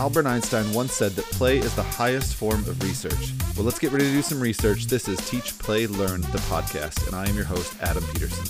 Albert Einstein once said that play is the highest form of research. Well, let's get ready to do some research. This is Teach, Play, Learn, the podcast, and I am your host, Adam Peterson.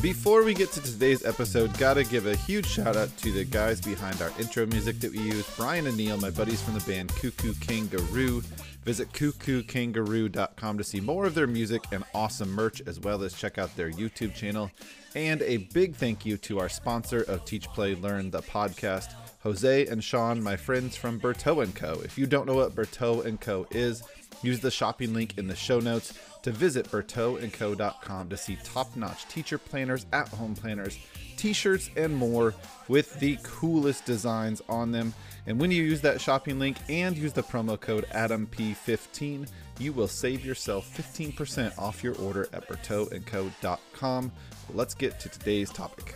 Before we get to today's episode, gotta give a huge shout out to the guys behind our intro music that we use Brian and Neil, my buddies from the band Cuckoo Kangaroo. Visit cuckookangaroo.com to see more of their music and awesome merch, as well as check out their YouTube channel. And a big thank you to our sponsor of Teach, Play, Learn, the podcast, Jose and Sean, my friends from Berteau & Co. If you don't know what Berteau & Co. is, use the shopping link in the show notes to visit berteauandco.com to see top-notch teacher planners, at-home planners, t-shirts, and more with the coolest designs on them. And when you use that shopping link and use the promo code AdamP15, you will save yourself 15% off your order at berteauandco.com. Let's get to today's topic.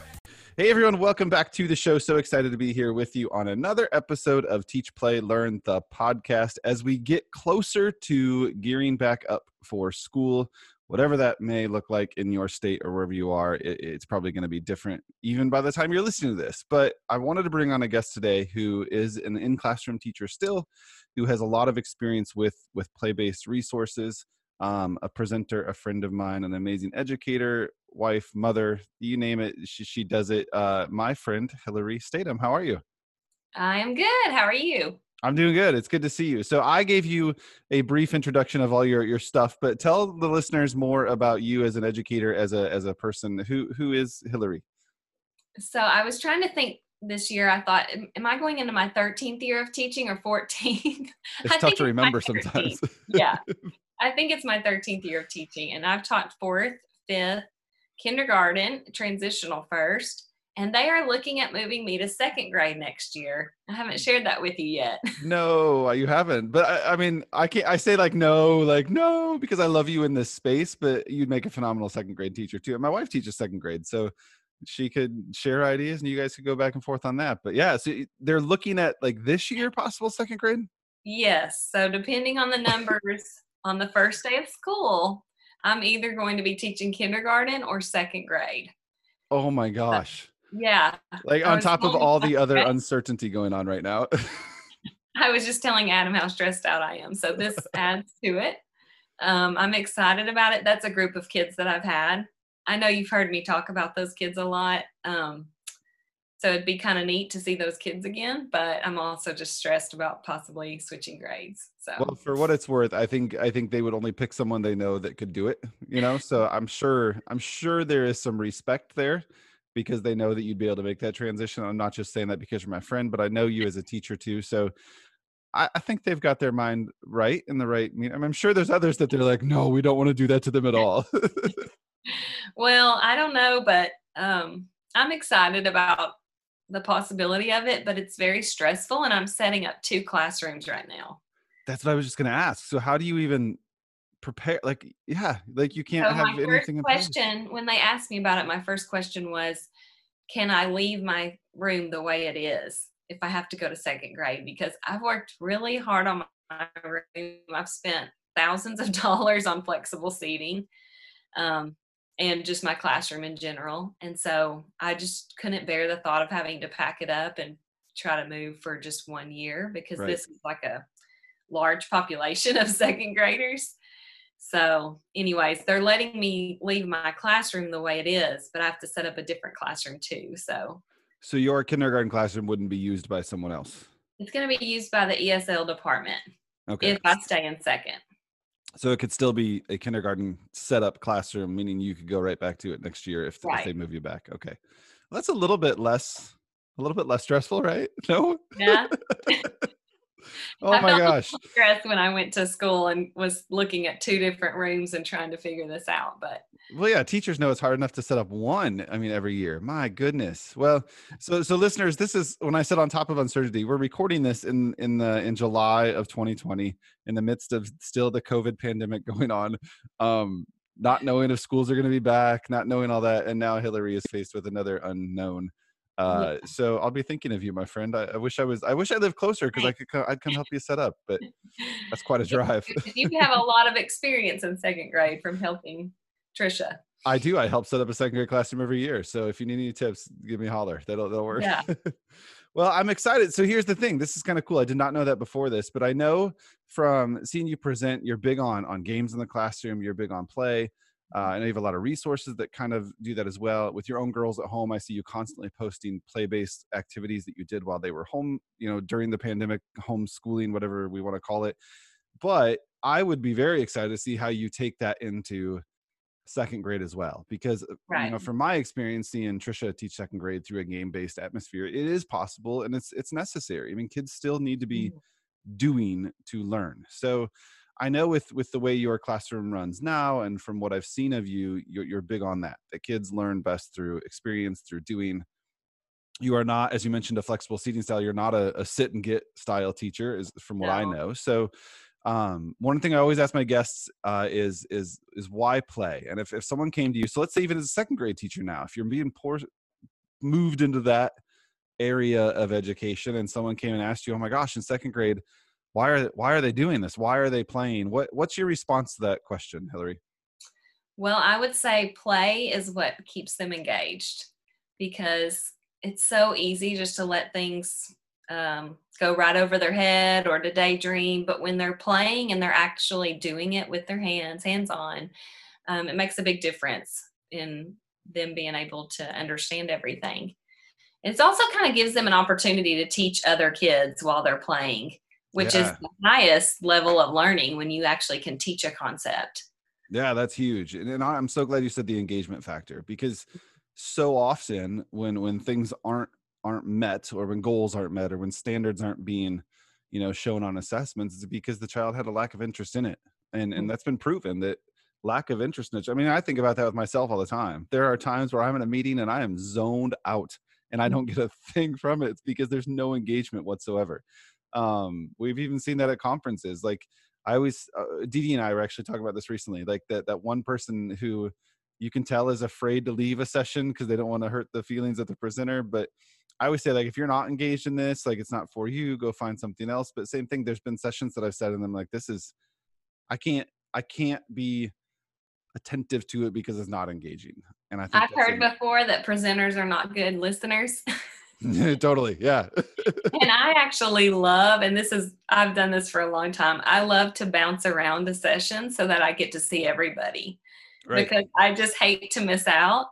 Hey everyone, welcome back to the show. So excited to be here with you on another episode of Teach, Play, Learn the podcast as we get closer to gearing back up for school. Whatever that may look like in your state or wherever you are, it, it's probably going to be different even by the time you're listening to this. But I wanted to bring on a guest today who is an in classroom teacher still, who has a lot of experience with with play based resources um, a presenter, a friend of mine, an amazing educator, wife, mother, you name it, she, she does it. Uh, my friend, Hillary Statham, how are you? I am good. How are you? I'm doing good. It's good to see you. So I gave you a brief introduction of all your your stuff, but tell the listeners more about you as an educator, as a as a person. Who who is Hillary? So I was trying to think this year. I thought, am I going into my 13th year of teaching or 14th? It's tough to remember sometimes. yeah, I think it's my 13th year of teaching, and I've taught fourth, fifth, kindergarten, transitional first, and they are looking at moving me to second grade next year. I haven't shared that with you yet. no, you haven't. But I, I, mean, I can't. I say like no, like no, because I love you in this space. But you'd make a phenomenal second grade teacher too. And my wife teaches second grade, so she could share ideas, and you guys could go back and forth on that. But yeah, so they're looking at like this year possible second grade. Yes. So depending on the numbers on the first day of school, I'm either going to be teaching kindergarten or second grade. Oh my gosh. Yeah. Like on top of all the other uncertainty going on right now. I was just telling Adam how stressed out I am. So this adds to it. Um, I'm excited about it. That's a group of kids that I've had. I know you've heard me talk about those kids a lot. Um, so it'd be kind of neat to see those kids again but i'm also just stressed about possibly switching grades so well for what it's worth i think i think they would only pick someone they know that could do it you know so i'm sure i'm sure there is some respect there because they know that you'd be able to make that transition i'm not just saying that because you're my friend but i know you as a teacher too so I, I think they've got their mind right in the right. I mean, I'm sure there's others that they're like, no, we don't want to do that to them at all. well, I don't know, but um, I'm excited about the possibility of it, but it's very stressful. And I'm setting up two classrooms right now. That's what I was just going to ask. So, how do you even prepare? Like, yeah, like you can't so have my anything. First question when they asked me about it, my first question was, "Can I leave my room the way it is if I have to go to second grade?" Because I've worked really hard on my room. I've spent thousands of dollars on flexible seating. Um, and just my classroom in general. And so I just couldn't bear the thought of having to pack it up and try to move for just one year because right. this is like a large population of second graders. So, anyways, they're letting me leave my classroom the way it is, but I have to set up a different classroom too. So, so your kindergarten classroom wouldn't be used by someone else? It's going to be used by the ESL department okay. if I stay in second. So it could still be a kindergarten setup classroom, meaning you could go right back to it next year if, right. if they move you back. Okay. Well, that's a little bit less, a little bit less stressful, right? No? Yeah. oh I my gosh. Stress when I went to school and was looking at two different rooms and trying to figure this out. But well, yeah, teachers know it's hard enough to set up one. I mean, every year. My goodness. Well, so so listeners, this is when I said on top of uncertainty. We're recording this in in the in July of 2020, in the midst of still the COVID pandemic going on. Um, not knowing if schools are going to be back, not knowing all that, and now Hillary is faced with another unknown. Uh, yeah. so I'll be thinking of you, my friend. I, I wish I was. I wish I lived closer because I could. Come, I'd come help you set up, but that's quite a drive. you have a lot of experience in second grade from helping Trisha. I do. I help set up a second grade classroom every year. So if you need any tips, give me a holler. That'll that'll work. Yeah. Well, I'm excited. So here's the thing. This is kind of cool. I did not know that before this, but I know from seeing you present, you're big on on games in the classroom. You're big on play. Uh, I know you have a lot of resources that kind of do that as well. With your own girls at home, I see you constantly posting play-based activities that you did while they were home, you know, during the pandemic, homeschooling, whatever we want to call it. But I would be very excited to see how you take that into second grade as well because right. Uh, you know from my experience seeing trisha teach second grade through a game-based atmosphere it is possible and it's it's necessary i mean kids still need to be mm. doing to learn so i know with with the way your classroom runs now and from what i've seen of you you're, you're big on that the kids learn best through experience through doing you are not as you mentioned a flexible seating style you're not a, a sit and get style teacher is from what no. i know so um, one thing I always ask my guests uh, is is is why play? And if if someone came to you, so let's say even as a second grade teacher now, if you're being poor, moved into that area of education, and someone came and asked you, "Oh my gosh, in second grade, why are why are they doing this? Why are they playing?" What what's your response to that question, Hillary? Well, I would say play is what keeps them engaged because it's so easy just to let things um, go right over their head or to daydream. But when they're playing and they're actually doing it with their hands, hands on, um, it makes a big difference in them being able to understand everything. It also kind of gives them an opportunity to teach other kids while they're playing, which yeah. is the highest level of learning when you actually can teach a concept. Yeah, that's huge. And I'm so glad you said the engagement factor because so often when when things aren't aren't met or when goals aren't met or when standards aren't being you know shown on assessments is because the child had a lack of interest in it and and mm. that's been proven that lack of interest in it i mean i think about that with myself all the time there are times where i'm in a meeting and i am zoned out and i mm. don't get a thing from it it's because there's no engagement whatsoever um we've even seen that at conferences like i always uh, Dee and i were actually talking about this recently like that that one person who you can tell is afraid to leave a session because they don't want to hurt the feelings of the presenter but I always say like if you're not engaged in this, like it's not for you, go find something else. But same thing, there's been sessions that I've said in them like this is I can't I can't be attentive to it because it's not engaging. And I think I've heard before that presenters are not good listeners. totally, yeah. and I actually love, and this is I've done this for a long time. I love to bounce around the session so that I get to see everybody. Right. Because I just hate to miss out.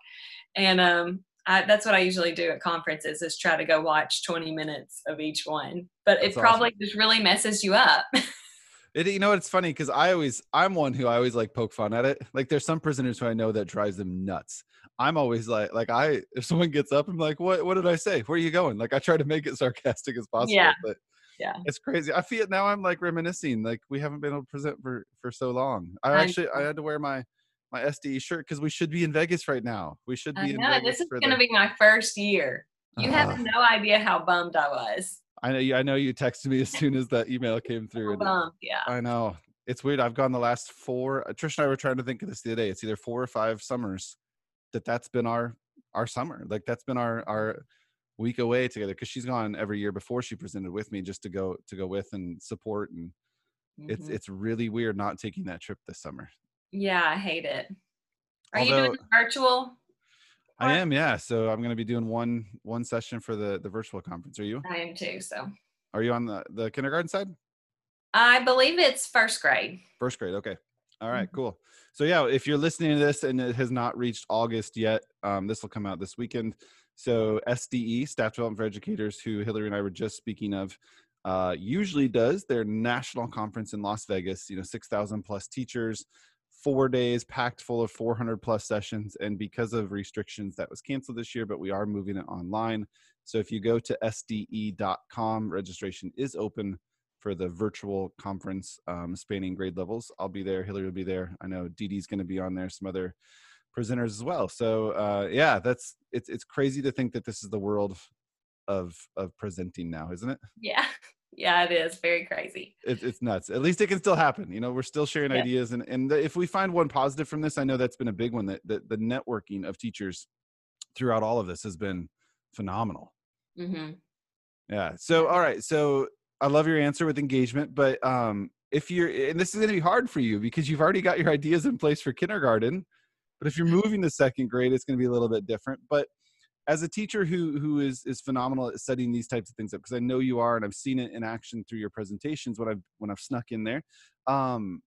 And um I, that's what I usually do at conferences is try to go watch 20 minutes of each one. But that's it probably awesome. just really messes you up. it, you know, it's funny because I always, I'm one who I always like poke fun at it. Like there's some prisoners who I know that drives them nuts. I'm always like, like I, if someone gets up, I'm like, what, what did I say? Where are you going? Like I try to make it sarcastic as possible. Yeah. But yeah, it's crazy. I feel now I'm like reminiscing. Like we haven't been able to present for, for so long. I actually, I had to wear my, my SDE shirt because we should be in Vegas right now. We should be I in know, Vegas. This is going to be my first year. You uh, have no idea how bummed I was. I know you. I know you texted me as soon as that email came through. bummed, yeah. I know it's weird. I've gone the last four. Trish and I were trying to think of this the other day. It's either four or five summers that that's been our our summer. Like that's been our our week away together because she's gone every year before she presented with me just to go to go with and support and mm-hmm. it's it's really weird not taking that trip this summer yeah, I hate it. Are Although, you doing the virtual? I am, yeah. So I'm going to be doing one one session for the the virtual conference. Are you? I am too. So. Are you on the the kindergarten side? I believe it's first grade. First grade. Okay. All right, mm-hmm. Cool. So yeah, if you're listening to this and it has not reached August yet, um, this will come out this weekend. So SDE, Staff Development for Educators, who Hillary and I were just speaking of, uh, usually does their national conference in Las Vegas. You know, six thousand plus teachers, four days packed full of 400 plus sessions and because of restrictions that was canceled this year but we are moving it online so if you go to sde.com registration is open for the virtual conference um, spanning grade levels. I'll be there hillary will be there. I know Dee Dee's going to be on there some other presenters as well. So uh, yeah that's it's it's crazy to think that this is the world of of presenting now isn't it? Yeah. Yeah it is. Very crazy. It, it's nuts. At least it can still happen. You know we're still sharing yeah. ideas and and if we find one positive from this i know that's been a big one that, that the networking of teachers throughout all of this has been phenomenal. Mm-hmm. yeah. So all right. So i love your answer with engagement but um if you're and this is going to be hard for you because you've already got your ideas in place for kindergarten but if you're moving to second grade it's going to be a little bit different but as a teacher who who is is phenomenal at setting these types of things up because I know you are and I've seen it in action through your presentations when I've when I've snuck in there. Um,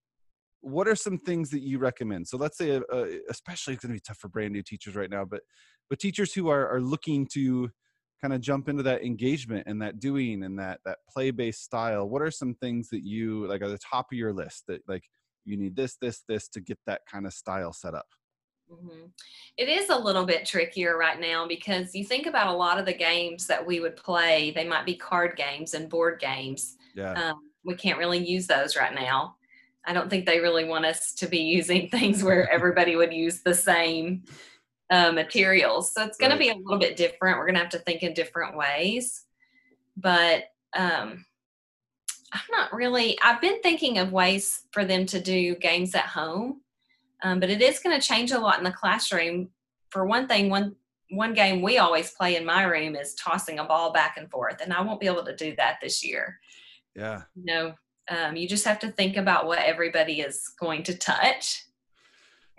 what are some things that you recommend? So let's say, uh, especially it's going to be tough for brand new teachers right now, but but teachers who are are looking to kind of jump into that engagement and that doing and that that play based style. What are some things that you like at the top of your list that like you need this this this to get that kind of style set up? Mm-hmm. It is a little bit trickier right now because you think about a lot of the games that we would play, they might be card games and board games. Yeah. Um, we can't really use those right now. I don't think they really want us to be using things where everybody would use the same uh, materials. So it's going right. to be a little bit different. We're going to have to think in different ways. But um, I'm not really, I've been thinking of ways for them to do games at home um, but it is going to change a lot in the classroom. For one thing, one one game we always play in my room is tossing a ball back and forth, and I won't be able to do that this year. Yeah. You know, um, you just have to think about what everybody is going to touch,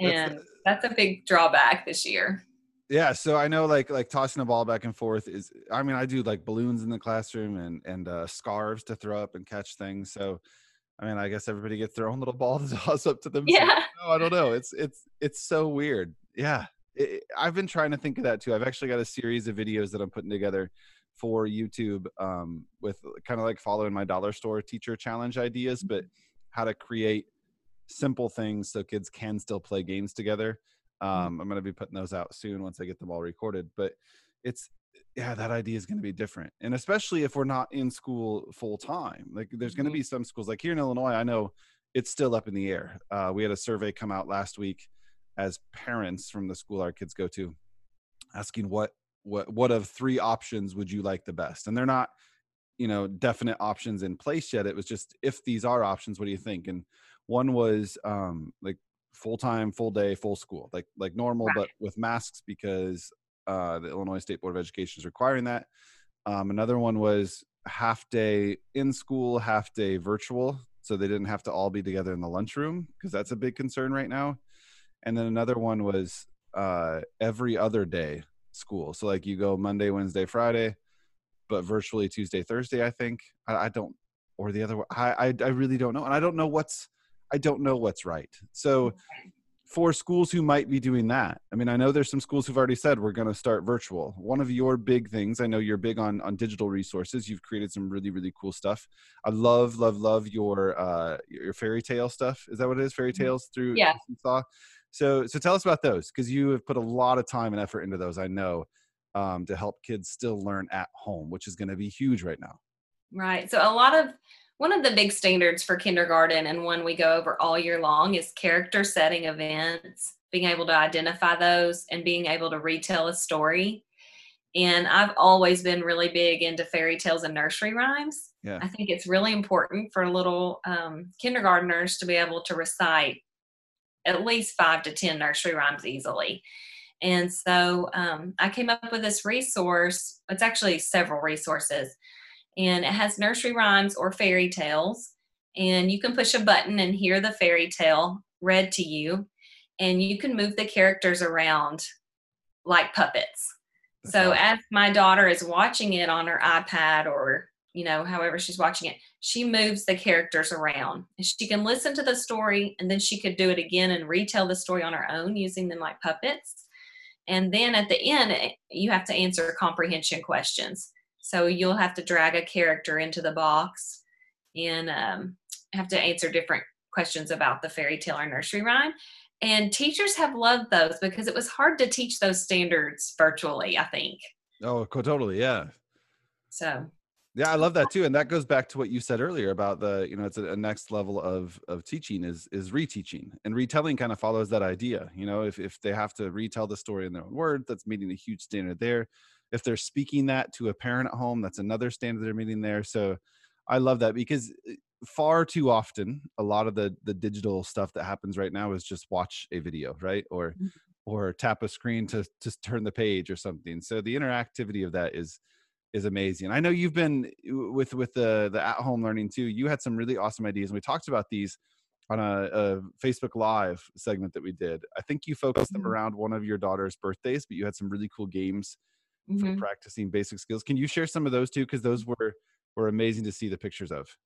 and that's, that's a big drawback this year. Yeah, so I know like like tossing a ball back and forth is. I mean, I do like balloons in the classroom and and uh, scarves to throw up and catch things. So I mean, I guess everybody gets their own little ball to toss up to them. Yeah. No, I don't know. It's it's it's so weird. Yeah. It, I've been trying to think of that too. I've actually got a series of videos that I'm putting together for YouTube um, with kind of like following my dollar store teacher challenge ideas, but mm-hmm. how to create simple things so kids can still play games together. Mm-hmm. Um, I'm going to be putting those out soon once I get them all recorded. But it's yeah, that idea is going to be different. And especially if we're not in school full time, like there's going to mm-hmm. be some schools like here in Illinois, I know it's still up in the air. Uh, we had a survey come out last week as parents from the school our kids go to asking what, what, what of three options would you like the best? And they're not, you know, definite options in place yet. It was just, if these are options, what do you think? And one was um, like full time, full day, full school, like, like normal, right. but with masks because uh, the Illinois State Board of Education is requiring that. Um, another one was half day in school, half day virtual. So they didn't have to all be together in the lunchroom because that's a big concern right now. And then another one was uh, every other day school. So like you go Monday, Wednesday, Friday, but virtually Tuesday, Thursday, I think. I, I don't, or the other, I, I, I really don't know. And I don't know what's, I don't know what's right. So for schools who might be doing that i mean i know there's some schools who've already said we're going to start virtual. One of your big things i know you're big on on digital resources. You've created some really really cool stuff. I love love love your uh your fairy tale stuff. Is that what it is? Fairy mm-hmm. tales through yeah. So so tell us about those because you have put a lot of time and effort into those i know um, to help kids still learn at home which is going to be huge right now. Right. So a lot of one of the big standards for kindergarten and one we go over all year long is character setting events, being able to identify those and being able to retell a story. And I've always been really big into fairy tales and nursery rhymes. Yeah. I think it's really important for little um, kindergarteners to be able to recite at least five to 10 nursery rhymes easily. And so um, I came up with this resource. It's actually several resources and it has nursery rhymes or fairy tales. And you can push a button and hear the fairy tale read to you, and you can move the characters around like puppets. So as my daughter is watching it on her iPad or you know however she's watching it, she moves the characters around. She can listen to the story and then she could do it again and retell the story on her own using them like puppets. And then at the end, eh, you have to answer comprehension questions. So you'll have to drag a character into the box and um, have to answer different questions about the fairy tale or nursery rhyme. And teachers have loved those because it was hard to teach those standards virtually, I think. Oh, totally. Yeah. So yeah, I love that too, and that goes back to what you said earlier about the you know it's a, a, next level of of teaching is is reteaching, and retelling kind of follows that idea. You know, if if they have to retell the story in their own words, that's meeting a huge standard there if they're speaking that to a parent at home that's another standard they're meeting there so i love that because eh, far too often a lot of the the digital stuff that happens right now is just watch a video right or mm-hmm. or tap a screen to just turn the page or something so the interactivity of that is is amazing i know you've been with with the the at home learning too you had some really awesome ideas and we talked about these on a, a, Facebook Live segment that we did. I think you focused them mm-hmm. around one of your daughter's birthdays, but you had some really cool games for Mhm. practicing basic skills. Can you share some of those too? Because those were were amazing to see the pictures of.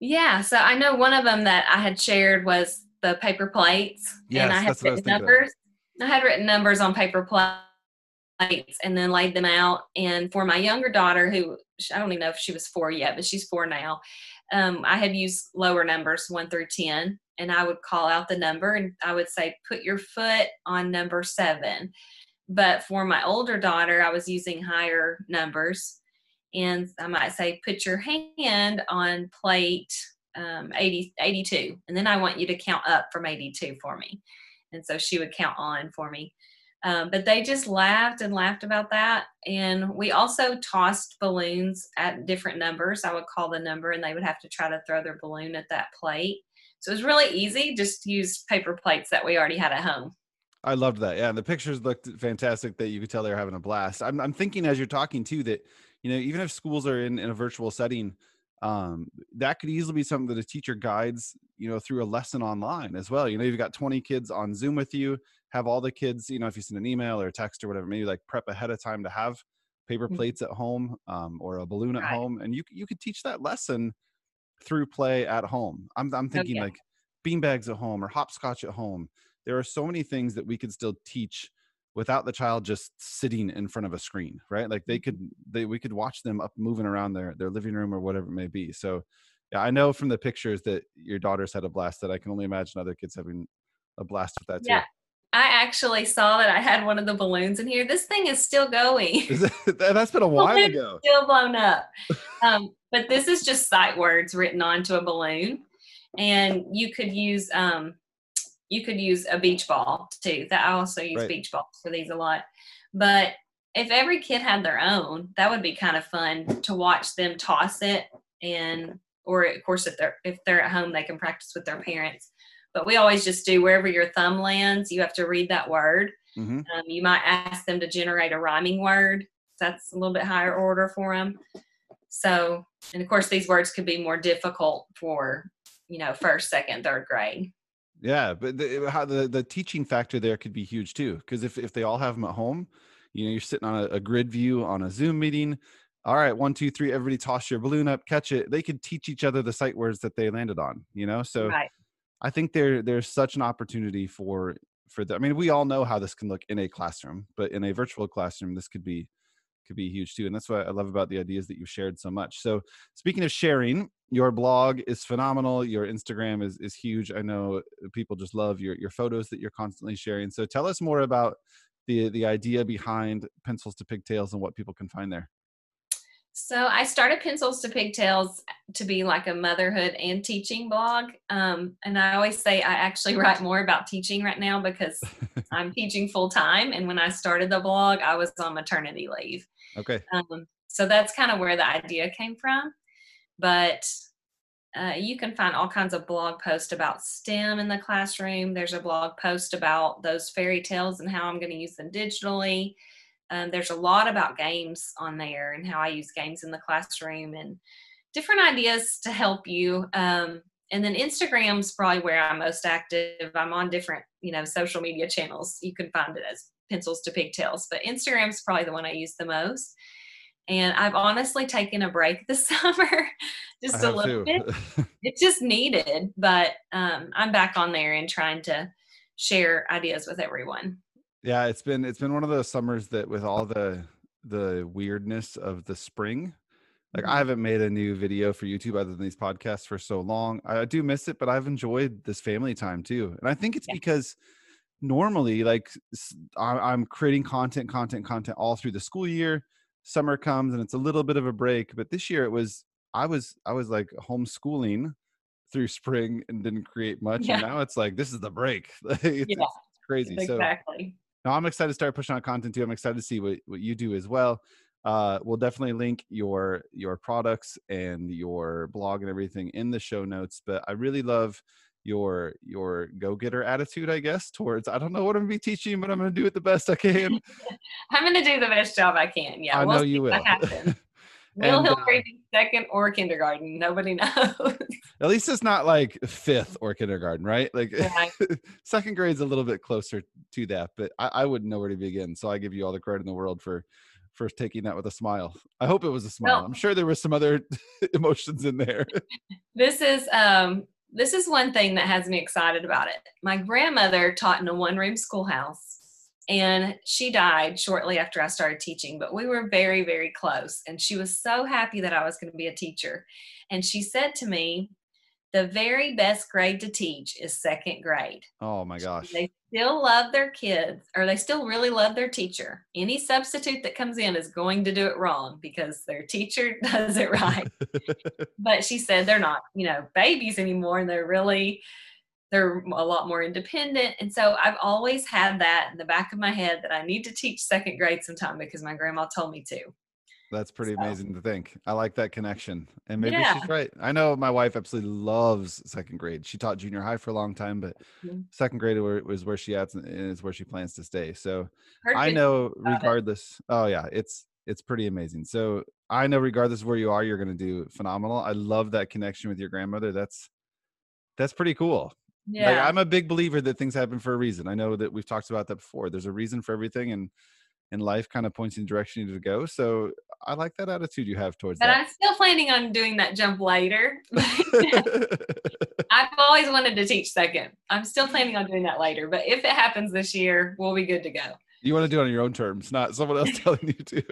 Yeah, so I know one of them that I had shared was the paper plates, Yes, and I had that's what I written of. numbers. I had written numbers on paper plates and then laid them out. And for my younger daughter, who I don't even know if she was four yet, but she's four now, um, I had used lower numbers, one through 10, and I would call out the number and I would say, put your foot on number seven. But for my older daughter, I was using higher numbers. And I might say, put your hand on plate um, 80, 82. And then I want you to count up from 82 for me. And so she would count on for me. Um, but they just laughed and laughed about that. And we also tossed balloons at different numbers. I would call the number and they would have to try to throw their balloon at that plate. So it was really easy. Just use paper plates that we already had at home. I loved that. Yeah, and the pictures looked fantastic. That you could tell they were having a blast. I'm I'm thinking as you're talking too that you know even if schools are in in a virtual setting, um, that could easily be something that a teacher guides you know through a lesson online as well. You know, you've got 20 kids on Zoom with you. Have all the kids, you know, if you send an email or a text or whatever, maybe like prep ahead of time to have paper Mhm. plates at home um, or a balloon at Right. home, and you you could teach that lesson through play at home. I'm I'm thinking yeah. like beanbags at home or hopscotch at home. There are so many things that we could still teach without the child just sitting in front of a screen, right? Like they could they we could watch them up moving around their their living room or whatever it may be. So yeah, I know from the pictures that your daughters had a blast that I can only imagine other kids having a blast with that too. Yeah. I actually saw that I had one of the balloons in here. This thing is still going. Is that, that's been a while ago. still blown up. Um, but this is just sight words written onto a balloon, and you could use um, you could use a beach ball too. That I also use Right. beach balls for these a lot. But if every kid had their own, that would be kind of fun to watch them toss it, and or of course if they're if they're at home, they can practice with their parents. But we always just do wherever your thumb lands, you have to read that word. hmm Um, you might ask them to generate a rhyming word. That's a little bit higher order for them. So, and of course, these words could be more difficult for, you know, first, second, third grade. Yeah, but the, uh, how the the teaching factor there could be huge too. Because if if they all have them at home, you know, you're sitting on a, a grid view on a Zoom meeting. All right, one, two, three. Everybody toss your balloon up, catch it. They could teach each other the sight words that they landed on. You know, so Right. I think there there's such an opportunity for for the. I mean, we all know how this can look in a classroom, but in a virtual classroom, this could be could be huge too. And that's what I love about the ideas that you've shared so much. So speaking of sharing, your blog is phenomenal. Your Instagram is is huge. I know people just love your your photos that you're constantly sharing. So tell us more about the the idea behind pencils to pigtails and what people can find there. So I started Pencils to Pigtails to be like a motherhood and teaching blog. Um, and I always say I actually write more about teaching right now because I'm teaching full time. And when I started the blog, I was on maternity leave. Okay. Um, so that's kind of where the idea came from. But uh, you can find all kinds of blog posts about STEM in the classroom. There's a blog post about those fairy tales and how I'm going to use them digitally. Um, there's a lot about games on there and how I use games in the classroom and different ideas to help you. Um, and then Instagram's probably where I'm most active. I'm on different, you know, social media channels. You can find it as pencils to pigtails, but Instagram's probably the one I use the most. And I've honestly taken a break this summer, just a little bit. It's just needed, but um, I'm back on there and trying to share ideas with everyone. yeah, it's been it's been one of those summers that with all the the weirdness of the spring, like I Mhm. haven't made a new video for YouTube other than these podcasts for so long. I I do miss it, but I've enjoyed this family time too. And I think it's Yeah. because normally, like, i'm creating content, content, content all through the school year. Summer comes and it's a little bit of a break, but this year it was I was I was like homeschooling through spring and didn't create much, Yeah. and now it's like this is the break. it's, it's Yeah, crazy. So Exactly. no, I'm excited to start pushing out content too. I'm excited to see what, what you do as well. Uh, we'll definitely link your your products and your blog and everything in the show notes. But I really love your your go getter attitude. I guess towards I don't know what I'm gonna be teaching, but I'm gonna do it the best I can. I'm to do the best job I can. Yeah, I we'll know you will. Will And, Hill uh, second or kindergarten? Nobody knows. At least it's not like fifth or kindergarten, right? Like Right. second grade's a little bit closer to that, but I, I wouldn't know where to begin. So I give you all the credit in the world for for taking that with a smile. I hope it was a smile. Well- I'm sure there was some other emotions in there. This is um this is one thing that has me excited about it. My grandmother taught in a one-room schoolhouse and she died shortly after I started teaching, but we were very very close and she was so happy that I was going to be a teacher. And she said to me, the very best grade to teach is second grade. Oh my gosh. They still love their kids, or they still really love their teacher. Any substitute that comes in is going to do it wrong because their teacher does it right. but she said they're not, you know, babies anymore, and they're really they're a lot more independent. And so I've always had that in the back of my head that I need to teach second grade sometime because my grandma told me to. That's pretty So- amazing to think. I like that connection. And maybe Yeah. she's right. I know my wife absolutely loves second grade. She taught junior high for a long time, but Mhm. second grade wa- was where she at and is where she plans to stay. So Heard I know regardless. Oh yeah, it's it's pretty amazing. So I know regardless of where you are, you're gonna do phenomenal. I love that connection with your grandmother. That's that's pretty cool. Like, Yeah. I'm a big believer that things happen for a reason. I know that we've talked about that before. There's a reason for everything and and life kind of points in the direction you need to go. So I like that attitude you have towards but that. I'm still planning on doing that jump later. I've always wanted to teach second. I'm still planning on doing that later, but if it happens this year, we'll be good to go. you want to do it on your own terms, not someone else telling you to.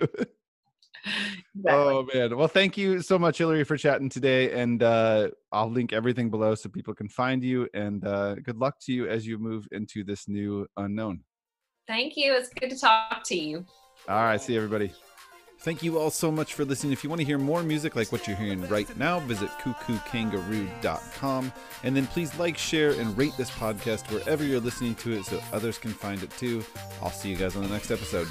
Exactly. Oh man. Well, thank you so much, Hillary, for chatting today. And uh, I'll link everything below so people can find you. And uh, good luck to you as you move into this new unknown. Thank you. It's good to talk to you. All right. See everybody. Thank you all so much for listening. If you want to hear more music like what you're hearing right now, visit cuckookangaroo.com. And then please like, share, and rate this podcast wherever you're listening to it so others can find it too. I'll see you guys on the next episode.